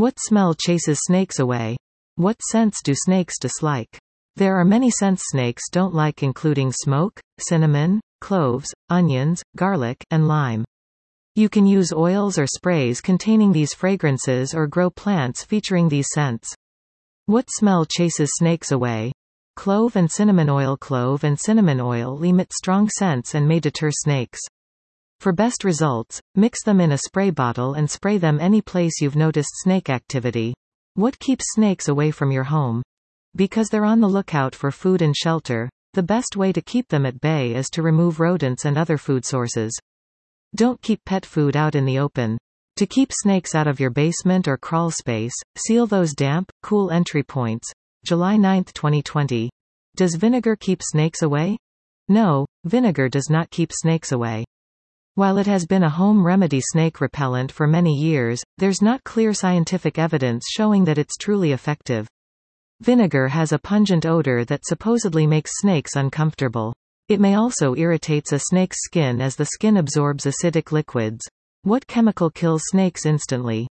What smell chases snakes away? What scents do snakes dislike? There are many scents snakes don't like including smoke, cinnamon, cloves, onions, garlic, and lime. You can use oils or sprays containing these fragrances or grow plants featuring these scents. What smell chases snakes away? Clove and cinnamon oil Clove and cinnamon oil emit strong scents and may deter snakes. For best results, mix them in a spray bottle and spray them any place you've noticed snake activity. What keeps snakes away from your home? Because they're on the lookout for food and shelter, the best way to keep them at bay is to remove rodents and other food sources. Don't keep pet food out in the open. To keep snakes out of your basement or crawl space, seal those damp, cool entry points. July 9, 2020. Does vinegar keep snakes away? No, vinegar does not keep snakes away. While it has been a home remedy snake repellent for many years, there's not clear scientific evidence showing that it's truly effective. Vinegar has a pungent odor that supposedly makes snakes uncomfortable. It may also irritates a snake's skin as the skin absorbs acidic liquids. What chemical kills snakes instantly?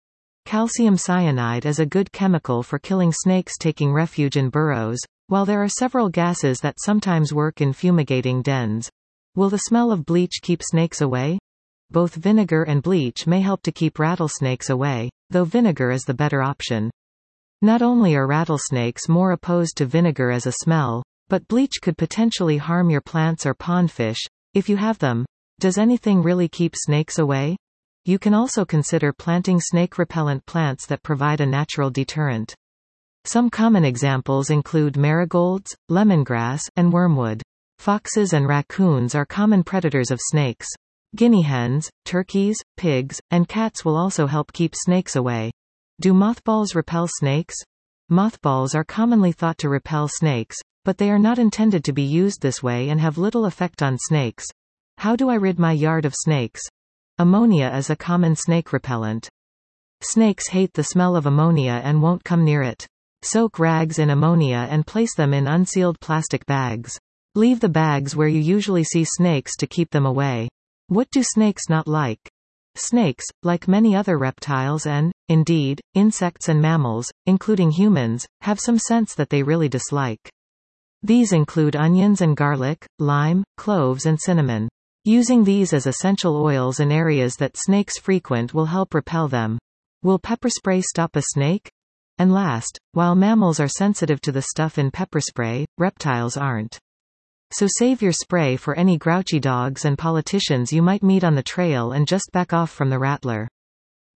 Calcium cyanide is a good chemical for killing snakes taking refuge in burrows, while there are several gases that sometimes work in fumigating dens. Will the smell of bleach keep snakes away? Both vinegar and bleach may help to keep rattlesnakes away, though vinegar is the better option. Not only are rattlesnakes more opposed to vinegar as a smell, but bleach could potentially harm your plants or pondfish, if you have them. Does anything really keep snakes away? You can also consider planting snake repellent plants that provide a natural deterrent. Some common examples include marigolds, lemongrass, and wormwood. Foxes and raccoons are common predators of snakes. Guinea hens, turkeys, pigs, and cats will also help keep snakes away. Do mothballs repel snakes? Mothballs are commonly thought to repel snakes, but they are not intended to be used this way and have little effect on snakes. How do I rid my yard of snakes? Ammonia is a common snake repellent. Snakes hate the smell of ammonia and won't come near it. Soak rags in ammonia and place them in unsealed plastic bags. Leave the bags where you usually see snakes to keep them away. What do snakes not like? Snakes, like many other reptiles and, indeed, insects and mammals, including humans, have some scents that they really dislike. These include onions and garlic, lime, cloves and cinnamon. Using these as essential oils in areas that snakes frequent will help repel them. Will pepper spray stop a snake? And last, while mammals are sensitive to the stuff in pepper spray, reptiles aren't. So save your spray for any grouchy dogs and politicians you might meet on the trail and just back off from the rattler.